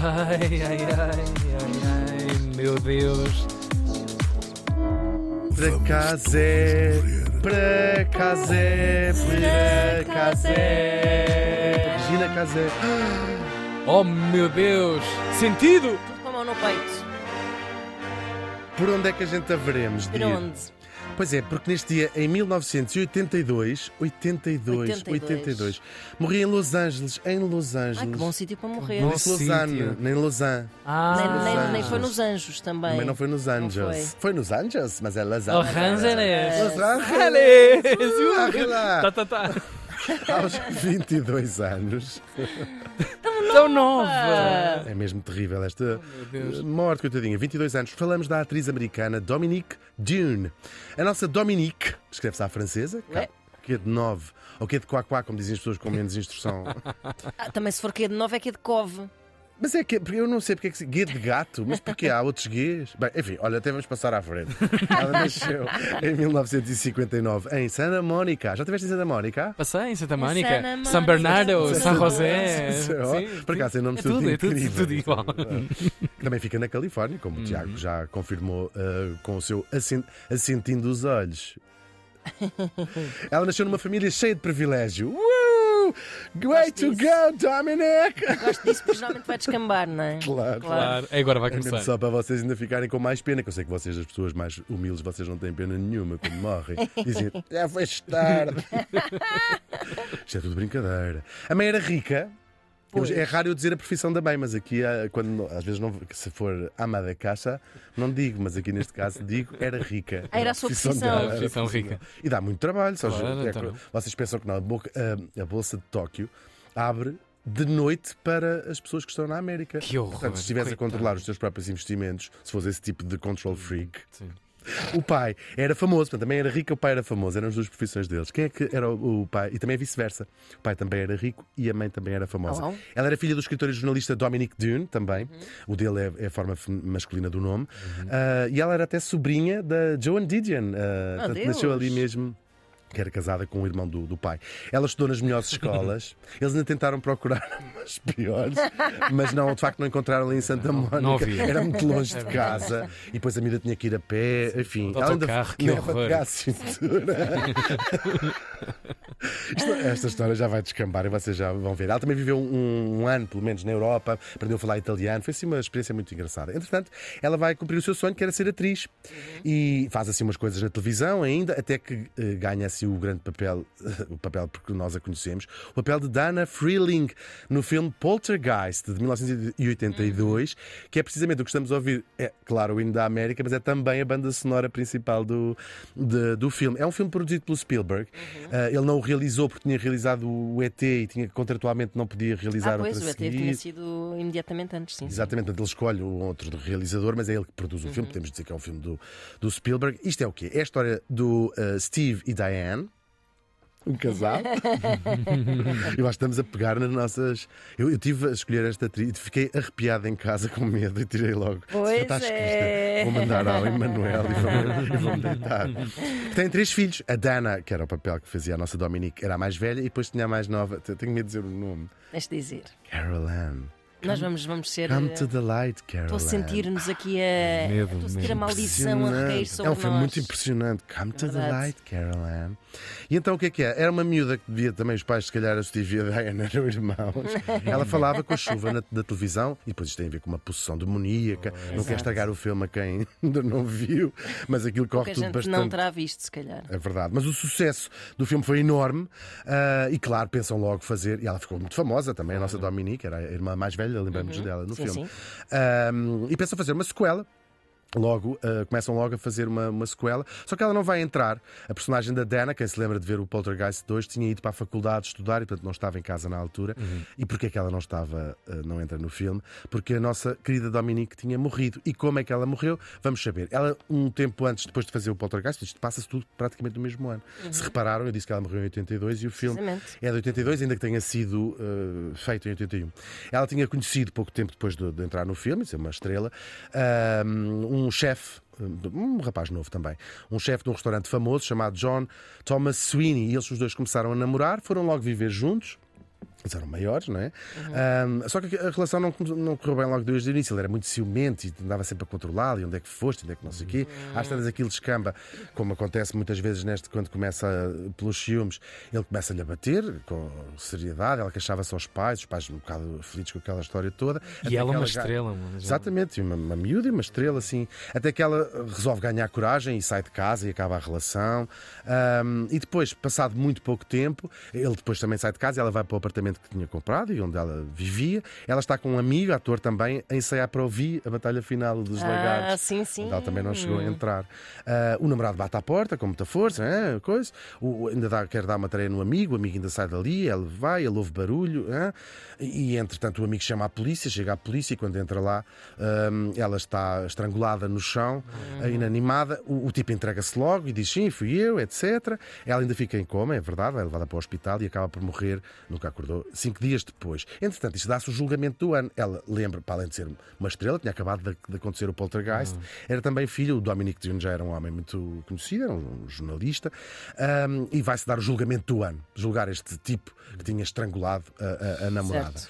Ai, ai, ai, ai, ai, meu Deus. Para casé, para casé, para casé. Regina Casé. Oh, meu Deus. Sentido? Tudo com a mão no peito. Por onde é que a gente a veremos? Por onde? Pois é, porque neste dia, em 1982, 82, 82, 82. morri em Los Angeles, em Los Ai, Angeles. que bom sítio para morrer. Não disse Lausanne, sítio. nem Lausanne. Ah, Nem, nem- nem Anjos. foi nos Anjos também. Também não foi nos Angeles. Foi. nos Angeles, mas é Los Los Angeles. Angeles. Los Angeles. Angeles. lá. Tá, tá, tá. Aos 22 anos. Tão nova. É mesmo terrível esta Deus. uh, morte, coitadinha. 22 anos. Falamos da atriz americana Dominique Dune. A nossa Dominique, escreve-se à francesa, que é de 9, ou que é de quá quá, como dizem as pessoas com menos instrução. Ah, também se for que é de nove é que é de cove. Mas é que eu não sei porque é que se. Guia de gato, mas porque há outros guias? Bem, enfim, olha, até vamos passar à frente. Ela nasceu em 1959 em Santa Mónica. Já estiveste em Santa Mónica? Passei em Santa Mónica, Santa Mónica. São Bernardo. São José. Por acaso, em nome É tudo, é tudo, incrível. tudo igual. Também fica na Califórnia, como o Tiago já confirmou uh, com o seu assentindo dos olhos. Ela nasceu numa família cheia de privilégio. Way to go, Dominic! Gosto disso porque geralmente vai descambar, não é? Claro. Claro, agora vai É começar. só para vocês ainda ficarem com mais pena, que eu sei que vocês, as pessoas mais humildes, vocês não têm pena nenhuma quando morrem. Dizem, já foi tarde. Isto é tudo brincadeira. A mãe era rica. Pois. É raro eu dizer a profissão da mãe, mas aqui, ah, quando, às vezes, não, se for ama da caixa, não digo, mas aqui neste caso digo, era rica. Ah, era a sua profissão. dela, Era a era profissão profissão rica. E dá muito trabalho. Só Claro, é então vocês pensam que não, a, boca- a- a Bolsa de Tóquio abre de noite para as pessoas que estão na América. Que horror, Portanto, se estiveres a controlar os teus próprios investimentos, se fores esse tipo de control freak, Sim. O pai era famoso, portanto, também era rico, o pai era famoso, eram as duas profissões deles. Quem é que era o o pai? E também é vice-versa. O pai também era rico e a mãe também era famosa. Ela era filha do escritor e jornalista Dominic Dune, também. O dele é, é a forma masculina do nome. Ah, e ela era até sobrinha da Joan Didion. ah, Oh, portanto, nasceu ali mesmo. Que era casada com o irmão do, do pai. Ela estudou nas melhores escolas. Eles ainda tentaram procurar umas piores, mas não, de facto não encontraram ali em Santa Mónica. não havia. Era muito longe de casa e depois a miúda tinha que ir a pé. Enfim, ela ainda autocarro, que horror. pegar a cintura. Esta história já vai descambar e vocês já vão ver. Ela também viveu um, um ano, pelo menos, na Europa, aprendeu a falar italiano. Foi assim uma experiência muito engraçada. Entretanto, ela vai cumprir o seu sonho, que era ser atriz. E faz assim umas coisas na televisão ainda, até que eh, ganha assim o grande papel, o papel porque nós a conhecemos, o papel de Dana Freeling no filme Poltergeist de 1982, que é precisamente o que estamos a ouvir. É, claro, o hino da América, mas é também a banda sonora principal do, de- do filme. É um filme produzido pelo Spielberg. Ah, ele não o realizou porque tinha realizado o ET e tinha contratualmente não podia realizar Ah, pois, outro o ET seguir. tinha sido imediatamente antes, sim. sim. Exatamente, portanto, ele escolhe um outro realizador, mas é ele que produz o filme. Podemos dizer que é um filme do, do Spielberg. Isto é o quê? É a história do uh, Steve e Diane. Um casal. e nós estamos a pegar nas nossas. Eu, eu tive a escolher esta atriz e fiquei arrepiado em casa com medo e tirei logo. Pois Fantástica é. Vou mandar ao Emanuel e vou-me vou deitar. Tem três filhos. A Dana, que era o papel que fazia a nossa Dominique, era a mais velha e depois tinha a mais nova. Tenho medo de dizer o nome. Deixa de dizer. Carol Ann. Nós vamos, vamos ser. Come eh, to the light, Carol Estou a sentir-nos aqui a. Medo, Estou a sentir medo. a maldição a recair sobre É um filme nós. muito impressionante. Come to the light, Carol Ann. E então o que é que é? Era uma miúda que devia também os pais, se calhar a Steve e a Diana eram irmãos. Ela falava com a chuva na, da televisão e depois isto tem a ver com uma possessão demoníaca. não quer estragar o filme a quem ainda não viu, mas aquilo corre Que a tudo gente bastante. não terá visto, se calhar. É verdade, mas o sucesso do filme foi enorme ah, e, claro, pensam logo fazer. E ela ficou muito famosa também, a nossa Dominique, era a irmã mais velha, lembramos dela no Sim, filme. sim. Ah, e pensam fazer uma sequela. Logo, ah, começam logo a fazer uma, uma sequela, só que ela não vai entrar. A personagem da Dana, quem se lembra de ver o Poltergeist 2, tinha ido para a faculdade estudar e, portanto, não estava em casa na altura. E porquê é que ela não estava, ah, não entra no filme? Porque a nossa querida Dominique tinha morrido. E como é que ela morreu? Vamos saber. Ela, um tempo antes, depois de fazer o Poltergeist, isto passa-se tudo praticamente no mesmo ano. Se repararam, eu disse que ela morreu em 82 e o filme é de 82, ainda que tenha sido uh, feito em 81. Ela tinha conhecido pouco tempo depois de, de entrar no filme, ser uma estrela, um, um chefe. Um rapaz novo também, um chefe de um restaurante famoso chamado John Thomas Sweeney. E eles os dois começaram a namorar, foram logo viver juntos. Eles eram maiores, não é? Um, só que a relação não, não correu bem logo desde o início. Ele era muito ciumento e andava sempre a controlá-lo. E onde é que foste? Onde é que não sei o quê? Às tantas aquilo descamba, como acontece muitas vezes neste, quando começa pelos ciúmes, ele começa-lhe a bater com seriedade. Ela queixava-se aos pais, os pais um bocado felizes com aquela história toda. E ela que uma estrela. Exatamente, uma, uma miúda e uma estrela, assim. Até que ela resolve ganhar coragem e sai de casa e acaba a relação. Ahm, e depois, passado muito pouco tempo, ele depois também sai de casa e ela vai para o apartamento que tinha comprado e onde ela vivia. Ela está com um amigo, ator também, a ensaiar para ouvir a batalha final dos Ah, lagartos. sim, sim. Ela também não chegou a entrar. Ah, o namorado bate à porta com muita força, é, coisa. O, ainda dá, quer dar uma tarefa no amigo, o amigo ainda sai dali, ele vai, ele ouve barulho. é, e entretanto o amigo chama a polícia, chega à polícia e quando entra lá hum, ela está estrangulada no chão, Uhum. inanimada. O, o tipo entrega-se logo e diz sim, fui eu, etc. Ela ainda fica em coma, é verdade, é levada para o hospital e acaba por morrer, nunca acordou, cinco dias depois. Entretanto, isto dá-se o julgamento do ano. Ela lembra, para além de ser uma estrela, tinha acabado de, de acontecer o poltergeist, Uhum. era também filho, o Dominic Dune já era um homem muito conhecido, era um jornalista, hum, e vai-se dar o julgamento do ano, julgar este tipo que tinha estrangulado a, a- a namorada.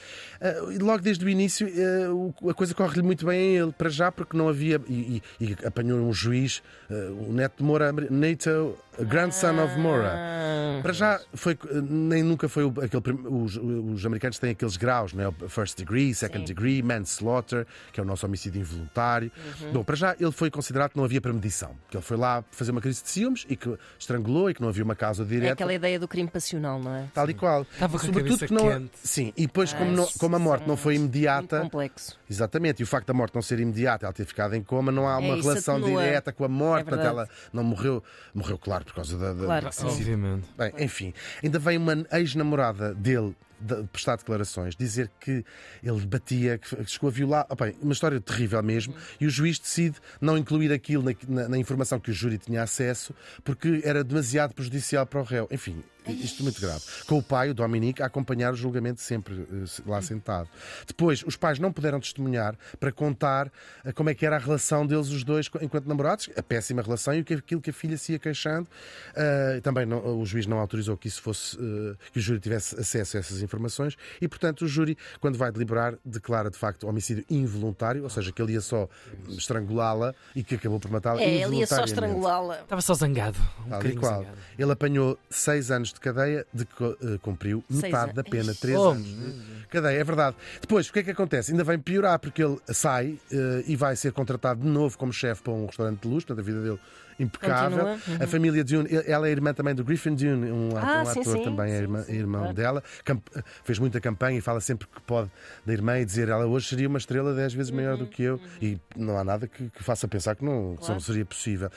Ah, e logo desde o início ah, o- a coisa corre-lhe muito bem a ele, para já, porque não havia. E, e- e apanhou um juiz, ah, o neto de Moura, Nato, grandson of Moura. Ah, Para já foi nem nunca foi o- aquele prim- os, os americanos têm aqueles graus, né? O First degree, second Sim. degree, manslaughter, que é o nosso homicídio involuntário. Uhum. Bom, para já ele foi considerado que não havia premedição, que ele foi lá fazer uma crise de ciúmes e que estrangulou e que não havia uma causa é direta. aquela ideia do crime passional, não é? Tal e qual. Estava com a Sobretudo cabeça que não, quente. Sim, e depois, como, não- como a morte não foi Muito imediata, complexo. exatamente, e o facto da morte não ser imediata, ela ter ficado em coma, não há uma É, relação atenua. direta com a morte, É portanto, ela não morreu, morreu, claro, por causa da. da- Claro que sim. Bem, enfim, ainda vem uma ex-namorada dele de prestar declarações, dizer que ele batia, que chegou a violar. Uma história terrível mesmo. E o juiz decide não incluir aquilo na, na- na informação que o júri tinha acesso porque era demasiado prejudicial para o réu. Enfim, isto é muito grave. Com o pai, o Dominique, a acompanhar o julgamento sempre eh, lá sentado. Depois, os pais não puderam testemunhar para contar eh, como é que era a relação deles, os dois, enquanto namorados, a péssima relação e o que- aquilo que a filha se ia queixando. Eh, também não- o juiz não autorizou que isso fosse, eh, que o júri tivesse acesso a essas informações e, portanto, o júri, quando vai deliberar, declara de facto homicídio involuntário, ou seja, que ele ia só estrangulá-la e que acabou por matá-la. É, ele ia só estrangulá-la. Estava só zangado. Um Tal qual. zangado. Ele apanhou seis anos de cadeia, de que eh, cumpriu metade da pena, Ixi. três Oh, anos de cadeia, é verdade. Depois, o que é que acontece? Ainda vem piorar, porque ele sai eh, e vai ser contratado de novo como chefe para um restaurante de luxo, portanto, a vida dele impecável. Uhum. A família Dune, ela é irmã também do Griffin Dune, um, ator- Ah, um sim, ator sim, também, é sim, irmã- sim, irmão claro. dela. Camp- fez muita campanha e fala sempre que pode da irmã e dizer ela hoje seria uma estrela dez vezes maior do que eu. E não há nada que, que faça pensar que não, que Claro. não seria possível.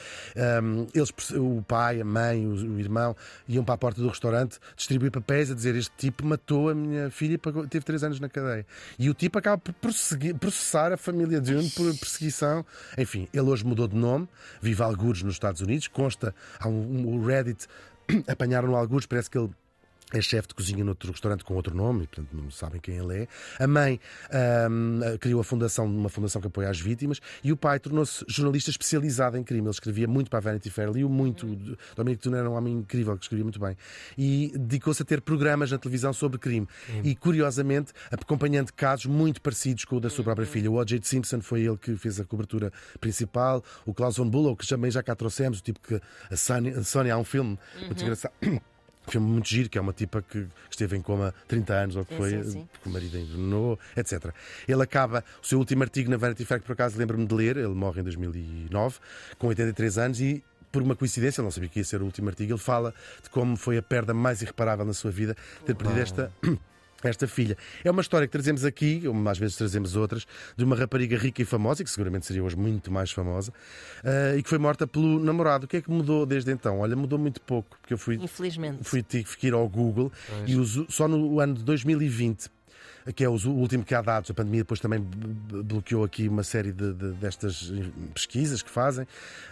Um, eles, o pai, a mãe, o, o irmão iam para a porta do restaurante distribuir papéis a dizer este tipo matou a minha filha e teve três anos na cadeia. E o tipo acaba por processar a família Dune por perseguição. Enfim, ele hoje mudou de nome, vive algures nos Estados Unidos, consta, há um, um- Reddit, apanharam-no algures, parece que ele é chefe de cozinha noutro restaurante com outro nome, e portanto não sabem quem ele é. A mãe criou a fundação, uma fundação que apoia as vítimas, e o pai tornou-se jornalista especializado em crime. Ele escrevia muito para a Vanity Fair, liu muito. Dominic Tuna era um homem incrível que escrevia muito bem. E dedicou-se a ter programas na televisão sobre crime. E curiosamente, acompanhando casos muito parecidos com o da sua própria filha. O O.J. Simpson foi ele que fez a cobertura principal. O Klaus von Bülow, que também já cá trouxemos, o tipo que a Sony, a Sony há um filme muito engraçado. Um filme muito giro, que é uma tipa que esteve em coma 30 anos, ou que Sim, foi, sim, sim. porque o marido envenenou, etc. Ele acaba o seu último artigo na Vanity Fair, que por acaso lembro-me de ler, ele morre em 2009, com 83 anos, e por uma coincidência, ele não sabia que ia ser o último artigo, ele fala de como foi a perda mais irreparável na sua vida, ter perdido esta. Esta filha. É uma história que trazemos aqui, como às vezes trazemos outras, de uma rapariga rica e famosa, que seguramente seria hoje muito mais famosa, ah, e que foi morta pelo namorado. O que é que mudou desde então? Olha, mudou muito pouco, porque eu fui Infelizmente. fui tive que ir ao Google e uso, só no ano de 2020 que é o último que há dados. A pandemia depois também bloqueou aqui uma série de, de destas pesquisas que fazem.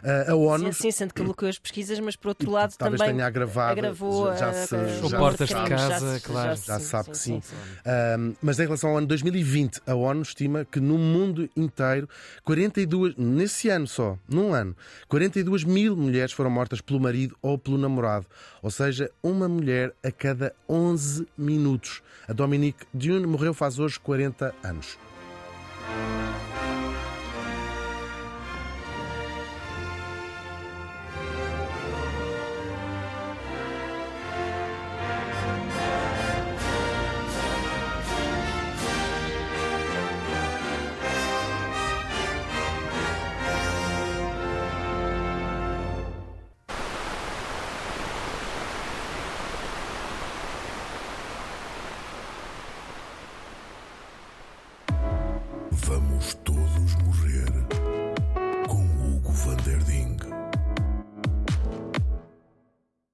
Uh, a ONU. Sim, sim, sendo que bloqueou as pesquisas, mas por outro lado talvez também tenha agravado. agravou já, se, já, portas de casa, já, claro. Já, já sabe que sim. sim. Uh, mas em relação ao ano 2020, a ONU estima que no mundo inteiro, 42, nesse ano só, num ano, 42 mil mulheres foram mortas pelo marido ou pelo namorado. Ou seja, uma mulher a cada 11 minutos. A Dominique Dune morreu faz hoje 40 anos.